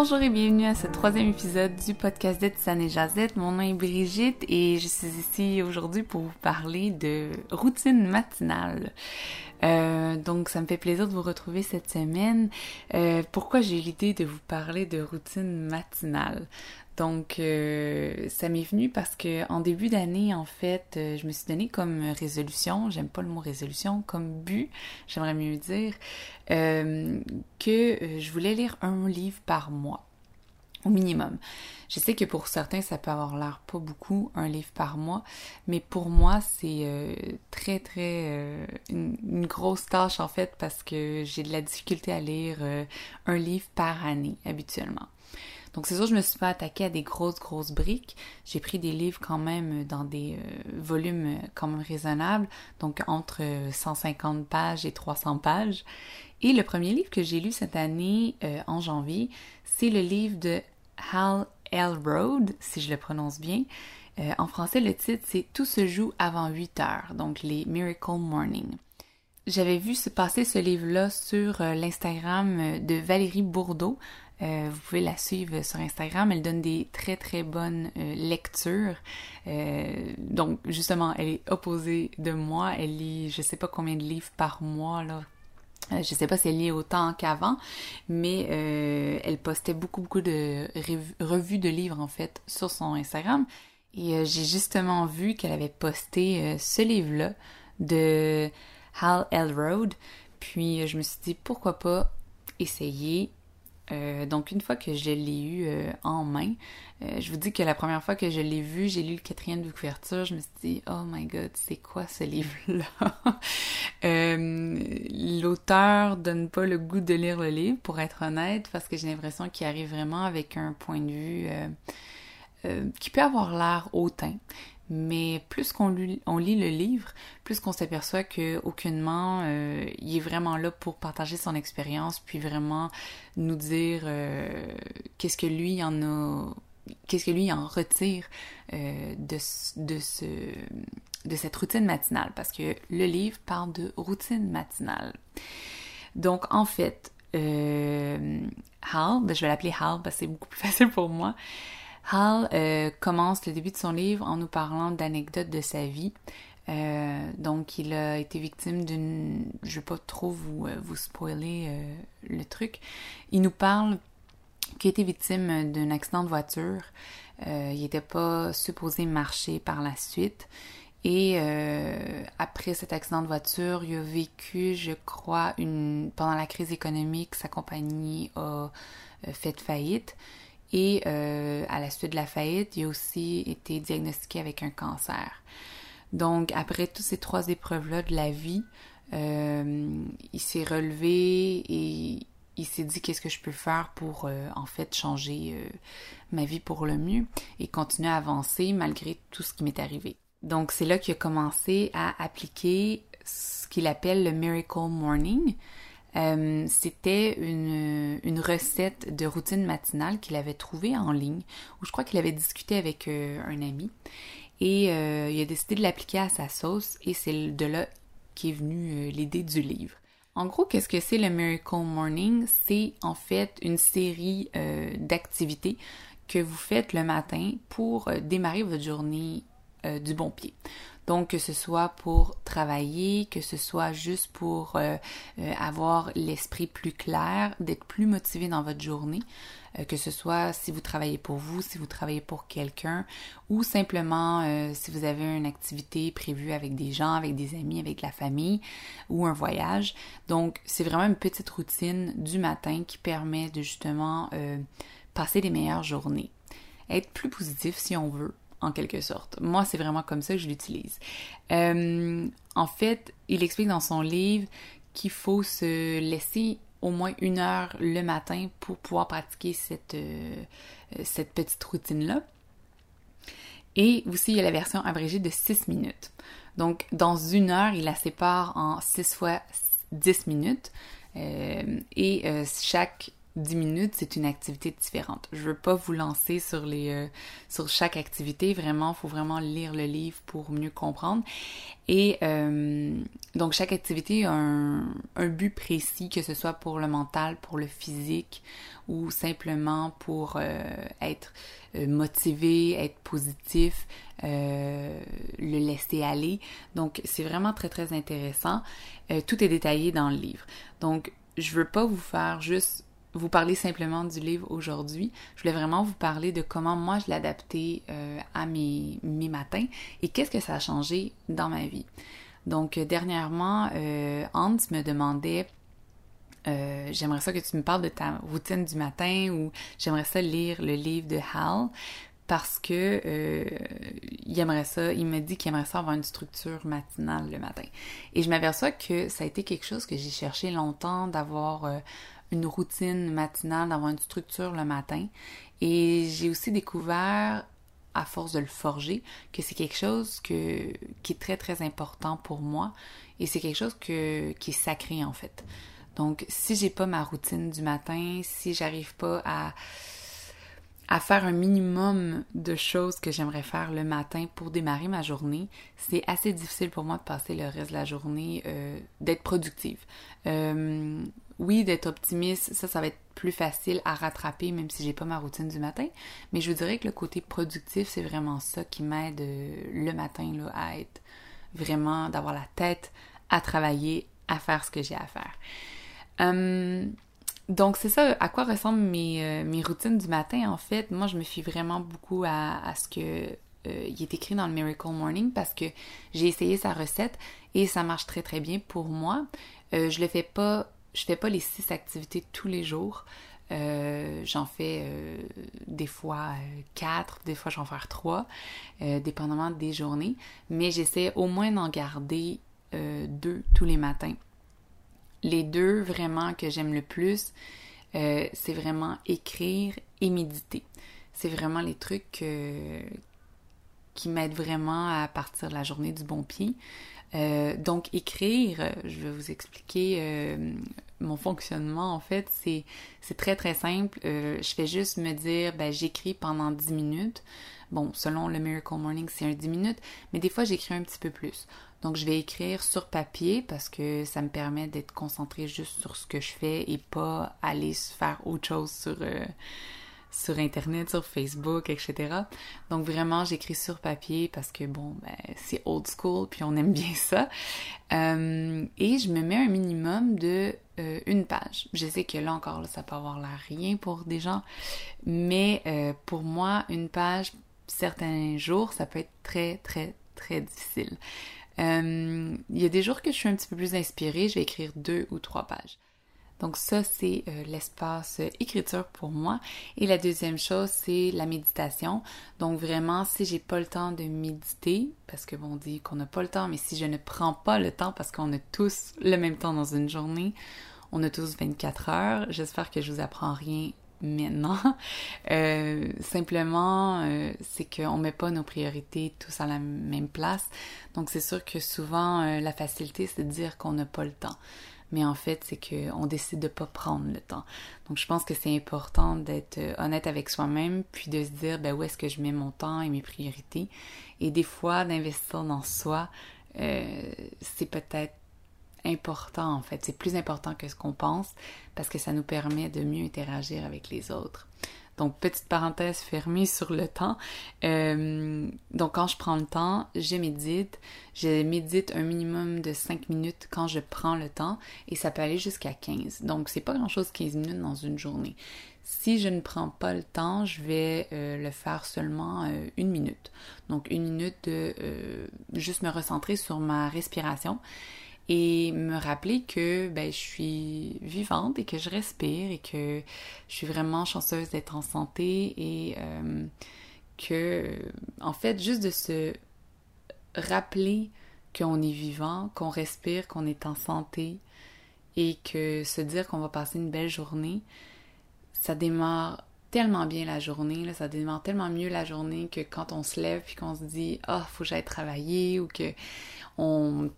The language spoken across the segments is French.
Bonjour et bienvenue à ce troisième épisode du podcast d'Etisane et Jazette. Mon nom est Brigitte et je suis ici aujourd'hui pour vous parler de routine matinale. Euh, donc ça me fait plaisir de vous retrouver cette semaine. Euh, pourquoi j'ai l'idée de vous parler de routine matinale? Donc, euh, ça m'est venu parce que en début d'année, en fait, euh, je me suis donné comme résolution, j'aime pas le mot résolution, comme but, j'aimerais mieux dire, euh, que je voulais lire un livre par mois, minimum. Je sais que pour certains, ça peut avoir l'air pas beaucoup, un livre par mois, mais pour moi, c'est très, très une, une, grosse tâche, en fait, parce que j'ai de la difficulté à lire un livre par année, habituellement. Donc c'est sûr, je me suis pas attaquée à des grosses, grosses briques. J'ai pris des livres quand même dans des euh, volumes euh, quand même raisonnables, donc entre 150 pages et 300 pages. Et le premier livre que j'ai lu cette année, euh, en janvier, c'est le livre de Hal Elrod, si je le prononce bien. en français, le titre, c'est Tout se joue avant 8 heures, donc les Miracle Morning. J'avais vu se passer ce livre-là sur l'Instagram de Valérie Bourdeau. Euh, vous pouvez la suivre sur Instagram. Elle donne des très très bonnes euh, lectures. Euh, donc justement, elle est opposée de moi. Elle lit je sais pas combien de livres par mois là. Je sais pas si elle lit autant qu'avant, mais elle postait beaucoup beaucoup de revues de livres en fait sur son Instagram. Et j'ai justement vu qu'elle avait posté ce livre-là de Hal Elrod. Puis je me suis dit pourquoi pas essayer euh, donc une fois que je l'ai eu euh, en main, euh, je vous dis que la première fois que je l'ai vu, j'ai lu le quatrième de couverture, je me suis dit oh my god, c'est quoi ce livre-là? L'auteur donne pas le goût de lire le livre, pour être honnête, parce que j'ai l'impression qu'il arrive vraiment avec un point de vue qui peut avoir l'air hautain. Mais plus qu'on lit, le livre, plus qu'on s'aperçoit que aucunement euh, il est vraiment là pour partager son expérience, puis vraiment nous dire euh, qu'est-ce que lui en a, qu'est-ce que lui en retire euh, de, de ce de cette routine matinale, parce que le livre parle de routine matinale. Donc en fait, Hal, ben, je vais l'appeler Hal parce que c'est beaucoup plus facile pour moi. Hal euh, commence le début de son livre en nous parlant d'anecdotes de sa vie. Euh, donc, il a été victime d'une... Je vais pas trop vous, euh, vous spoiler le truc. Il nous parle qu'il a été victime d'un accident de voiture. il n'était pas supposé marcher par la suite. Et après cet accident de voiture, il a vécu, je crois, une pendant la crise économique, sa compagnie a fait faillite. Et euh, à la suite de la faillite, il a aussi été diagnostiqué avec un cancer. Donc, après toutes ces trois épreuves-là de la vie, euh, il s'est relevé et il s'est dit qu'est-ce que je peux faire pour euh, en fait changer ma vie pour le mieux et continuer à avancer malgré tout ce qui m'est arrivé. Donc, c'est là qu'il a commencé à appliquer ce qu'il appelle le Miracle Morning. Euh, c'était une, recette de routine matinale qu'il avait trouvée en ligne, où je crois qu'il avait discuté avec euh, un ami. Et euh, il a décidé de l'appliquer à sa sauce, et c'est de là qu'est venue l'idée du livre. En gros, qu'est-ce que c'est le Miracle Morning? C'est en fait une série d'activités que vous faites le matin pour démarrer votre journée du bon pied. Donc, que ce soit pour travailler, que ce soit juste pour euh, euh, avoir l'esprit plus clair, d'être plus motivé dans votre journée, euh, que ce soit si vous travaillez pour vous, si vous travaillez pour quelqu'un, ou simplement si vous avez une activité prévue avec des gens, avec des amis, avec la famille, ou un voyage. Donc, c'est vraiment une petite routine du matin qui permet de justement passer des meilleures journées. Être plus positif si on veut, en quelque sorte. Moi, c'est vraiment comme ça que je l'utilise. Euh, en fait, il explique dans son livre qu'il faut se laisser au moins une heure le matin pour pouvoir pratiquer cette, euh, cette petite routine-là. Et aussi, il y a la version abrégée de 6 minutes. Donc, dans une heure, il la sépare en 6 fois 10 minutes. Euh, et chaque 10 minutes, c'est une activité différente. Je veux pas vous lancer sur les euh, sur chaque activité, vraiment, faut vraiment lire le livre pour mieux comprendre. Et euh, donc chaque activité a un, un, but précis, que ce soit pour le mental, pour le physique ou simplement pour euh, être motivé, être positif, le laisser aller. Donc c'est vraiment très très intéressant. tout est détaillé dans le livre. Donc je veux pas vous faire juste vous parler simplement du livre aujourd'hui. Je voulais vraiment vous parler de comment moi je adapté euh, à mes, mes matins et qu'est-ce que ça a changé dans ma vie. Donc, euh, dernièrement, euh, Hans me demandait j'aimerais ça que tu me parles de ta routine du matin ou j'aimerais ça lire le livre de Hal parce que il aimerait ça, il me dit qu'il aimerait ça avoir une structure matinale le matin. Et je m'aperçois que ça a été quelque chose que j'ai cherché longtemps d'avoir une routine matinale, d'avoir une structure le matin. Et j'ai aussi découvert, à force de le forger, que c'est quelque chose que, qui est très très important pour moi. Et c'est quelque chose que, qui est sacré en fait. Donc, si j'ai pas ma routine du matin, si j'arrive pas à à faire un minimum de choses que j'aimerais faire le matin pour démarrer ma journée, c'est assez difficile pour moi de passer le reste de la journée, euh, d'être productive. Euh, oui, d'être optimiste, ça, ça va être plus facile à rattraper, même si j'ai pas ma routine du matin. Mais je vous dirais que le côté productif, c'est vraiment ça qui m'aide euh, le matin là, à être vraiment, d'avoir la tête à travailler, à faire ce que j'ai à faire. Hum, donc c'est ça, à quoi ressemblent mes, euh, mes, routines du matin en fait? Moi je me fie vraiment beaucoup à, ce que euh, est écrit dans le Miracle Morning parce que j'ai essayé sa recette et ça marche très très bien pour moi. Euh, je le fais pas, je fais pas les six activités tous les jours. j'en fais des fois quatre, des fois j'en fais trois, dépendamment des journées. Mais j'essaie au moins d'en garder deux tous les matins les deux vraiment que j'aime le plus, euh, c'est vraiment écrire et méditer. C'est vraiment les trucs qui m'aident vraiment à partir de la journée du bon pied. Euh, donc écrire, je vais vous expliquer euh, mon fonctionnement en fait, c'est très très simple. je fais juste me dire, ben, j'écris pendant 10 minutes. Bon, selon le Miracle Morning, c'est un 10 minutes, mais des fois j'écris un petit peu plus. Donc, je vais écrire sur papier parce que ça me permet d'être concentré juste sur ce que je fais et pas aller faire autre chose sur, euh, sur Internet, sur Facebook, etc. Donc, vraiment, j'écris sur papier parce que, bon, ben, c'est old school puis on aime bien ça. Euh, et je me mets un minimum de euh, une page. Je sais que là encore, ça peut avoir l'air rien pour des gens, mais pour moi, une page, certains jours, ça peut être très, très, très difficile. Euh, il y a des jours que je suis un petit peu plus inspirée, je vais écrire deux ou trois pages. Donc ça, c'est euh, l'espace écriture pour moi. Et la deuxième chose, c'est la méditation. Donc vraiment, si j'ai pas le temps de méditer, parce que bon, on dit qu'on n'a pas le temps, mais si je ne prends pas le temps, parce qu'on a tous le même temps dans une journée, on a tous 24 heures. J'espère que je vous apprends rien maintenant. Euh, simplement, euh, c'est qu'on met pas nos priorités tous à la même place. Donc c'est sûr que souvent euh, la facilité c'est de dire qu'on n'a pas le temps. Mais en fait, c'est qu'on décide de pas prendre le temps. Donc je pense que c'est important d'être honnête avec soi-même, puis de se dire ben où est-ce que je mets mon temps et mes priorités. Et des fois, d'investir dans soi, c'est peut-être important en fait. C'est plus important que ce qu'on pense parce que ça nous permet de mieux interagir avec les autres. Donc, petite parenthèse fermée sur le temps. Euh, donc, quand je prends le temps, je médite. Je médite un minimum de 5 minutes quand je prends le temps et ça peut aller jusqu'à 15. Donc, c'est pas grand-chose 15 minutes dans une journée. Si je ne prends pas le temps, je vais euh, le faire seulement euh, une minute. Donc, une minute de juste me recentrer sur ma respiration et me rappeler que ben, je suis vivante et que je respire et que je suis vraiment chanceuse d'être en santé et euh, que, en fait, juste de se rappeler qu'on est vivant, qu'on respire, qu'on est en santé et que se dire qu'on va passer une belle journée, ça démarre tellement bien la journée, là, ça démarre tellement mieux la journée que quand on se lève puis qu'on se dit « Ah, oh, faut que j'aille travailler » ou que on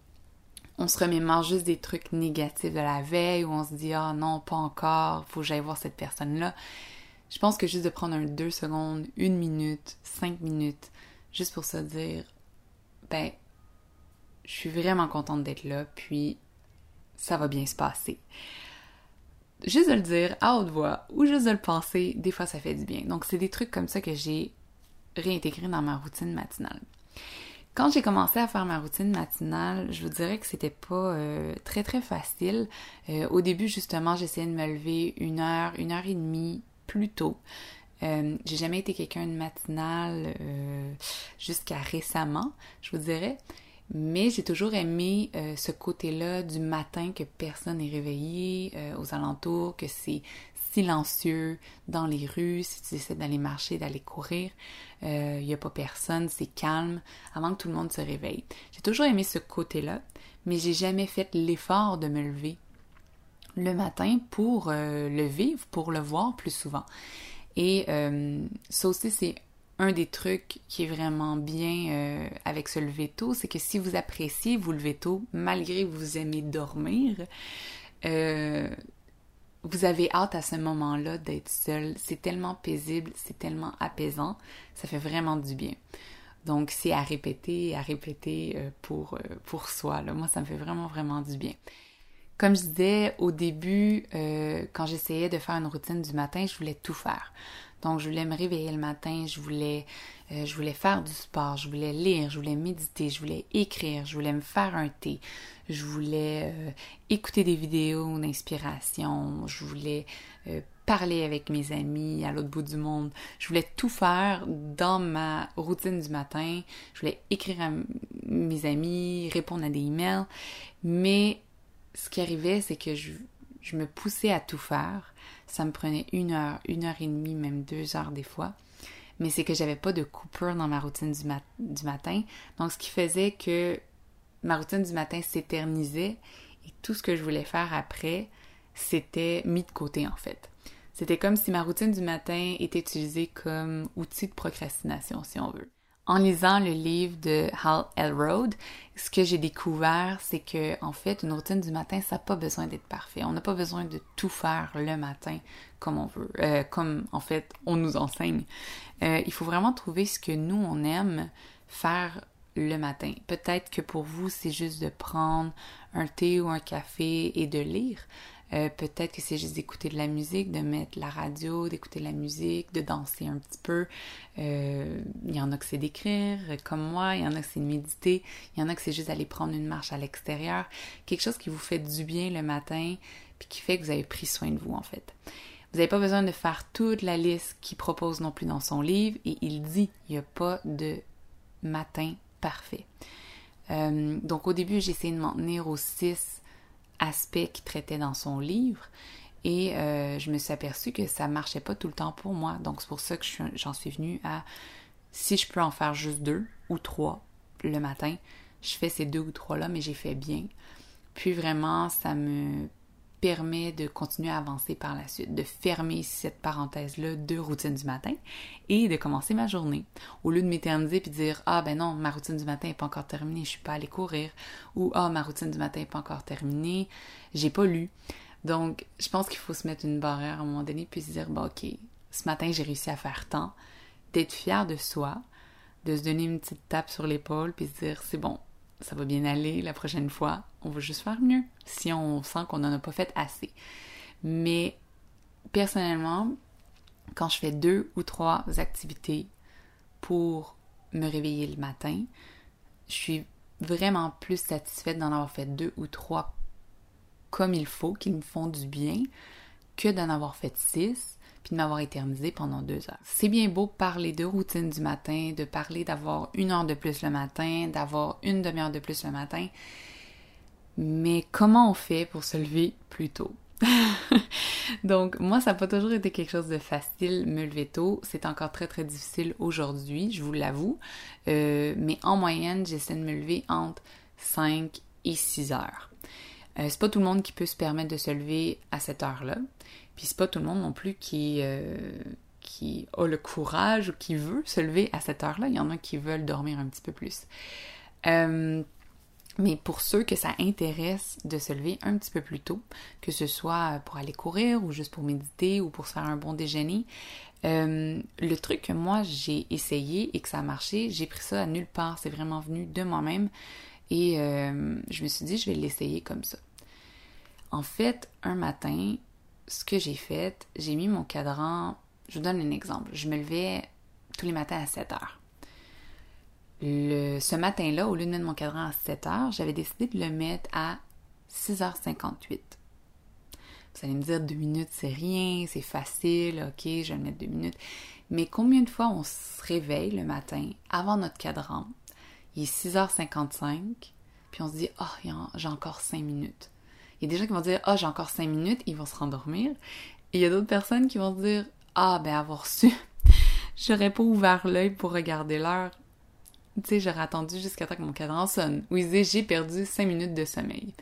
on se remémore juste des trucs négatifs de la veille ou on se dit ah non pas encore faut que j'aille voir cette personne là je pense que juste de prendre un deux secondes une minute cinq minutes juste pour se dire ben je suis vraiment contente d'être là puis ça va bien se passer. Juste de le dire à haute voix ou juste de le penser des fois ça fait du bien. Donc c'est des trucs comme ça que j'ai réintégré dans ma routine matinale quand j'ai commencé à faire ma routine matinale, je vous dirais que c'était pas euh, très très facile. Euh, au début, justement, j'essayais de me lever une heure, une heure et demie plus tôt. Euh, j'ai jamais été quelqu'un de matinale jusqu'à récemment, je vous dirais. Mais j'ai toujours aimé ce côté-là du matin que personne n'est réveillé aux alentours, que c'est silencieux dans les rues, si tu décides d'aller marcher, d'aller courir, il euh, n'y a pas personne, c'est calme, avant que tout le monde se réveille. J'ai toujours aimé ce côté-là, mais j'ai jamais fait l'effort de me lever le matin pour euh, le vivre, pour le voir plus souvent. Et euh, ça aussi, c'est un des trucs qui est vraiment bien avec ce lever tôt, c'est que si vous appréciez vous lever tôt, malgré que vous aimez dormir, vous avez hâte à ce moment-là d'être seul. C'est tellement paisible, c'est tellement apaisant, ça fait vraiment du bien. Donc c'est à répéter, à répéter euh, pour, euh, pour soi. Là. Moi, ça me fait vraiment, vraiment du bien. Comme je disais au début, euh, quand j'essayais de faire une routine du matin, je voulais tout faire. Donc, je voulais me réveiller le matin, je voulais, euh, je voulais faire du sport, je voulais lire, je voulais méditer, je voulais écrire, je voulais me faire un thé, je voulais euh, écouter des vidéos d'inspiration, je voulais euh, parler avec mes amis à l'autre bout du monde. Je voulais tout faire dans ma routine du matin. Je voulais écrire à mes amis, répondre à des emails. Mais ce qui arrivait, c'est que je, je me poussais à tout faire ça me prenait une heure, une heure et demie, même deux heures des fois. Mais c'est que j'avais pas de coupure dans ma routine du, du matin. Donc, ce qui faisait que ma routine du matin s'éternisait et tout ce que je voulais faire après, c'était mis de côté en fait. C'était comme si ma routine du matin était utilisée comme outil de procrastination, si on veut. En lisant le livre de Hal Elrod, ce que j'ai découvert, c'est que en fait, une routine du matin, ça n'a pas besoin d'être parfait. On n'a pas besoin de tout faire le matin comme on veut, euh, comme en fait on nous enseigne. Euh, il faut vraiment trouver ce que nous on aime faire le matin. Peut-être que pour vous, c'est juste de prendre un thé ou un café et de lire. Euh, peut-être que c'est juste d'écouter de la musique, de mettre la radio, d'écouter de la musique, de danser un petit peu. Euh, il y en a que c'est d'écrire, euh, comme moi. Il y en a que c'est de méditer. Il y en a que c'est juste d'aller prendre une marche à l'extérieur. Quelque chose qui vous fait du bien le matin, puis qui fait que vous avez pris soin de vous, en fait. Vous n'avez pas besoin de faire toute la liste qu'il propose non plus dans son livre. Et il dit, il n'y a pas de matin parfait. Donc au début, j'ai essayé de m'en tenir aux 6 aspect qu'il traitait dans son livre. Et euh, je me suis aperçue que ça marchait pas tout le temps pour moi. Donc c'est pour ça que j'en suis venue à si je peux en faire juste deux ou trois le matin, je fais ces deux ou trois là, mais j'ai fait bien. Puis vraiment, ça me permet de continuer à avancer par la suite, de fermer cette parenthèse-là de routine du matin et de commencer ma journée. Au lieu de m'éterniser puis de dire Ah ben non, ma routine du matin n'est pas encore terminée, je suis pas allée courir ou Ah ma routine du matin n'est pas encore terminée, j'ai pas lu. Donc, je pense qu'il faut se mettre une barrière à un moment donné puis se dire bah ok, ce matin j'ai réussi à faire tant, d'être fier de soi, de se donner une petite tape sur l'épaule puis se dire c'est bon, ça va bien aller la prochaine fois, on va juste faire mieux si on sent qu'on n'en a pas fait assez. Mais personnellement, quand je fais deux ou trois activités pour me réveiller le matin, je suis vraiment plus satisfaite d'en avoir fait deux ou trois comme il faut, qui me font du bien, que d'en avoir fait six puis de m'avoir éternisé pendant deux heures. C'est bien beau parler de routine du matin, de parler d'avoir une heure de plus le matin, d'avoir une demi-heure de plus le matin, mais comment on fait pour se lever plus tôt? Donc, moi, ça n'a pas toujours été quelque chose de facile, me lever tôt. C'est encore très, très difficile aujourd'hui, je vous l'avoue. Euh, mais en moyenne, j'essaie de me lever entre 5 et 6 heures. Euh, c'est pas tout le monde qui peut se permettre de se lever à cette heure-là. Puis c'est pas tout le monde non plus qui, euh, qui a le courage ou qui veut se lever à cette heure-là. Il y en a qui veulent dormir un petit peu plus. Mais pour ceux que ça intéresse de se lever un petit peu plus tôt, que ce soit pour aller courir ou juste pour méditer ou pour se faire un bon déjeuner, euh, le truc que moi j'ai essayé et que ça a marché, j'ai pris ça à nulle part. C'est vraiment venu de moi-même et euh, je me suis dit je vais l'essayer comme ça. En fait, un matin, ce que j'ai fait, j'ai mis mon cadran. Je vous donne un exemple. Je me levais tous les matins à 7 heures ce matin-là, au lieu de mettre mon cadran à 7 heures, j'avais décidé de le mettre à 6h58. Vous allez me dire, deux minutes, c'est rien, c'est facile, ok, je vais le mettre deux minutes. Mais combien de fois on se réveille le matin avant notre cadran, il est 6h55, puis on se dit, oh, j'ai encore 5 minutes. Il y a des gens qui vont dire, oh, j'ai encore 5 minutes, ils vont se rendormir. Et il y a d'autres personnes qui vont dire, ah, ben avoir su, j'aurais pas ouvert l'œil pour regarder l'heure tu sais, j'aurais attendu jusqu'à temps que mon cadran sonne. Où il disait j'ai perdu 5 minutes de sommeil.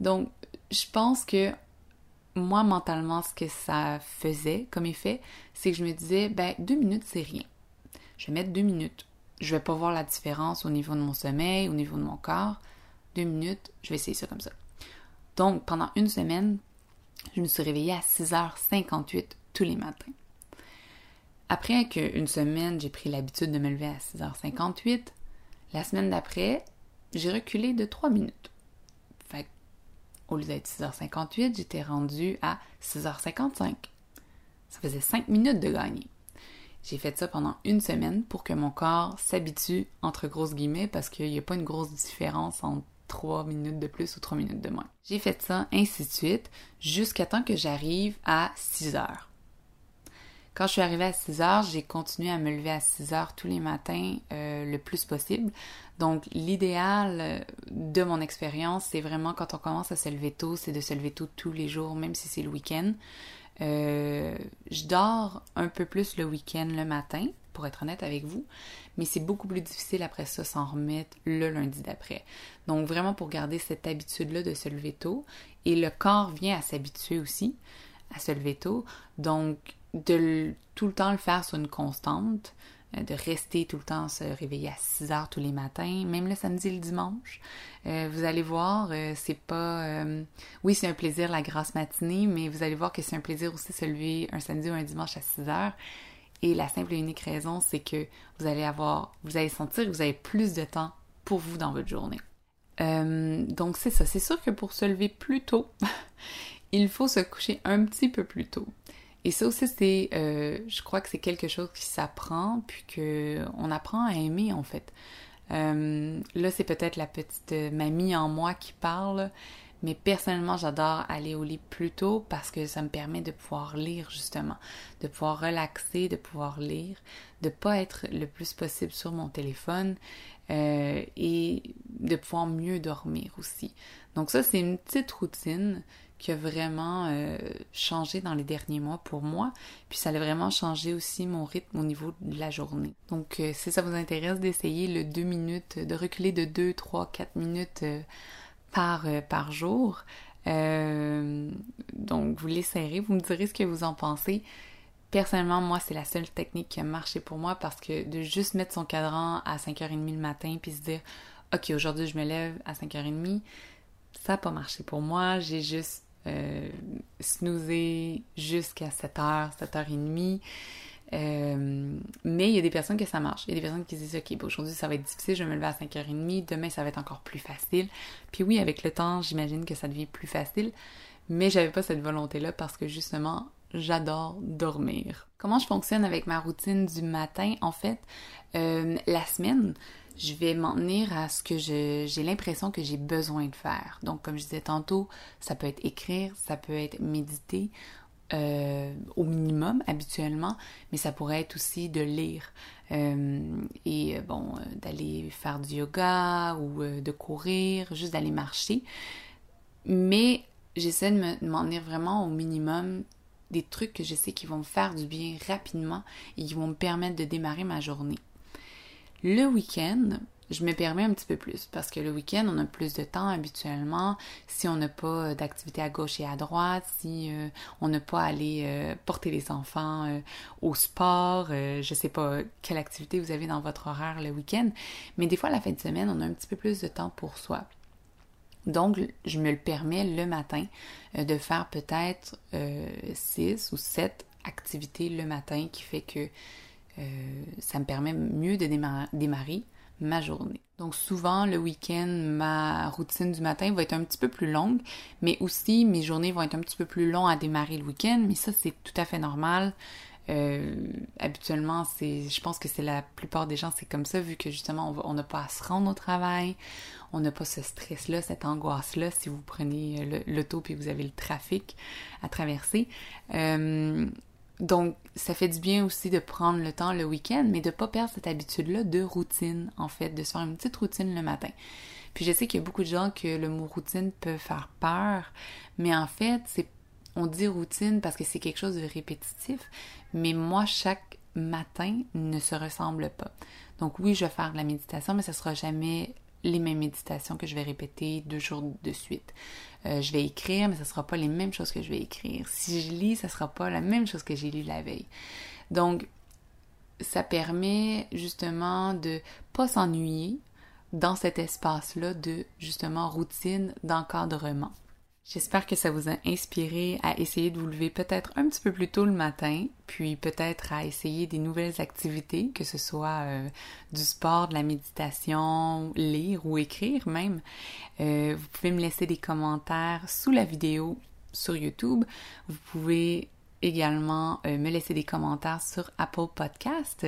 Donc, je pense que moi, mentalement, ce que ça faisait comme effet, c'est que je me disais, ben, deux minutes, c'est rien. Je vais mettre deux minutes. Je vais pas voir la différence au niveau de mon sommeil, au niveau de mon corps. Deux minutes, je vais essayer ça comme ça. Donc, pendant une semaine, je me suis réveillée à 6h58 tous les matins. Après qu'une semaine, j'ai pris l'habitude de me lever à 6h58, la semaine d'après, j'ai reculé de 3 minutes. Fait au lieu d'être 6h58, j'étais rendue à 6h55. Ça faisait 5 minutes de gagner. J'ai fait ça pendant une semaine pour que mon corps s'habitue, entre grosses guillemets, parce qu'il n'y a pas une grosse différence entre 3 minutes de plus ou 3 minutes de moins. J'ai fait ça ainsi de suite jusqu'à temps que j'arrive à 6 heures. Quand je suis arrivée à 6 heures, j'ai continué à me lever à 6 heures tous les matins euh, le plus possible. Donc, l'idéal euh, de mon expérience, c'est vraiment quand on commence à se lever tôt, c'est de se lever tôt tous les jours, même si c'est le week-end. Euh, je dors un peu plus le week-end le matin, pour être honnête avec vous, mais c'est beaucoup plus difficile après ça s'en remettre le lundi d'après. Donc vraiment pour garder cette habitude-là de se lever tôt, et le corps vient à s'habituer aussi à se lever tôt. Donc de tout le temps le faire sur une constante, euh, de rester tout le temps se réveiller à 6 heures tous les matins, même le samedi et le dimanche. Euh, vous allez voir, euh, c'est pas... oui, c'est un plaisir la grasse matinée, mais vous allez voir que c'est un plaisir aussi se lever un samedi ou un dimanche à 6 heures. Et la simple et unique raison, c'est que vous allez avoir... Vous allez sentir que vous avez plus de temps pour vous dans votre journée. donc c'est ça, c'est sûr que pour se lever plus tôt, il faut se coucher un petit peu plus tôt. Et ça aussi, c'est, euh, je crois que c'est quelque chose qui s'apprend, puis qu'on apprend à aimer en fait. Euh, là, c'est peut-être la petite mamie en moi qui parle, mais personnellement, j'adore aller au lit plus tôt parce que ça me permet de pouvoir lire justement, de pouvoir relaxer, de pouvoir lire, de pas être le plus possible sur mon téléphone euh, et de pouvoir mieux dormir aussi. Donc ça, c'est une petite routine qui a vraiment euh, changé dans les derniers mois pour moi. Puis ça a vraiment changé aussi mon rythme au niveau de la journée. Donc euh, si ça vous intéresse d'essayer le 2 minutes, de reculer de 2, 3, 4 minutes euh, par, par jour, donc vous l'essayerez, vous me direz ce que vous en pensez. Personnellement, moi, c'est la seule technique qui a marché pour moi parce que de juste mettre son cadran à 5h30 le matin puis se dire OK, aujourd'hui je me lève à 5h30, ça n'a pas marché pour moi. J'ai juste euh, snoozer jusqu'à 7h, 7h30. Euh, mais il y a des personnes que ça marche. Il y a des personnes qui disent Ok, aujourd'hui ça va être difficile, je vais me lever à 5h30, demain ça va être encore plus facile. Puis oui, avec le temps, j'imagine que ça devient plus facile, mais j'avais pas cette volonté-là parce que justement, j'adore dormir. Comment je fonctionne avec ma routine du matin? En fait, euh, la semaine, je vais m'en tenir à ce que j'ai l'impression que j'ai besoin de faire. Donc, comme je disais tantôt, ça peut être écrire, ça peut être méditer, euh, au minimum habituellement, mais ça pourrait être aussi de lire euh, et euh, bon, d'aller faire du yoga ou de courir, juste d'aller marcher. Mais j'essaie de m'en tenir vraiment au minimum des trucs que je sais qui vont me faire du bien rapidement et qui vont me permettre de démarrer ma journée. Le week-end, je me permets un petit peu plus parce que le week-end, on a plus de temps habituellement. Si on n'a pas euh, d'activité à gauche et à droite, si euh, on n'a pas à aller euh, porter les enfants au sport, je sais pas quelle activité vous avez dans votre horaire le week-end, mais des fois, la fin de semaine, on a un petit peu plus de temps pour soi. Donc, je me le permets le matin de faire peut-être 6 ou 7 activités le matin qui fait que ça me permet mieux de démarrer ma journée. Donc souvent le week-end, ma routine du matin va être un petit peu plus longue, mais aussi mes journées vont être un petit peu plus longues à démarrer le week-end, mais ça c'est tout à fait normal. Euh, habituellement, c'est, je pense que c'est la plupart des gens, c'est comme ça, vu que justement, on n'a pas à se rendre au travail, on n'a pas ce stress-là, cette angoisse-là, si vous prenez l'auto puis vous avez le trafic à traverser. Euh, donc, ça fait du bien aussi de prendre le temps le week-end, mais de ne pas perdre cette habitude-là de routine, en fait, de se faire une petite routine le matin. Puis je sais qu'il y a beaucoup de gens que le mot routine peut faire peur, mais en fait, c'est on dit routine parce que c'est quelque chose de répétitif, mais moi, chaque matin ne se ressemble pas. Donc oui, je vais faire de la méditation, mais ce sera jamais les mêmes méditations que je vais répéter deux jours de suite. Euh, je vais écrire, mais ce ne sera pas les mêmes choses que je vais écrire. Si je lis, ce ne sera pas la même chose que j'ai lu la veille. Donc, ça permet justement de pas s'ennuyer dans cet espace-là de justement routine d'encadrement. J'espère que ça vous a inspiré à essayer de vous lever peut-être un petit peu plus tôt le matin, puis peut-être à essayer des nouvelles activités, que ce soit euh, du sport, de la méditation, lire ou écrire même. Euh, vous pouvez me laisser des commentaires sous la vidéo sur YouTube. Vous pouvez également euh, me laisser des commentaires sur Apple Podcast.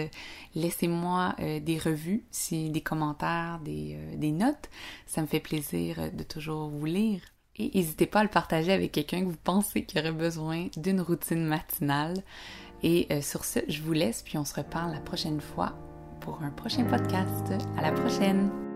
Laissez-moi des revues, si des commentaires, des, des notes. Ça me fait plaisir de toujours vous lire. Et n'hésitez pas à le partager avec quelqu'un que vous pensez qui aurait besoin d'une routine matinale. Et euh, sur ce, je vous laisse, puis on se reparle la prochaine fois pour un prochain podcast. À la prochaine!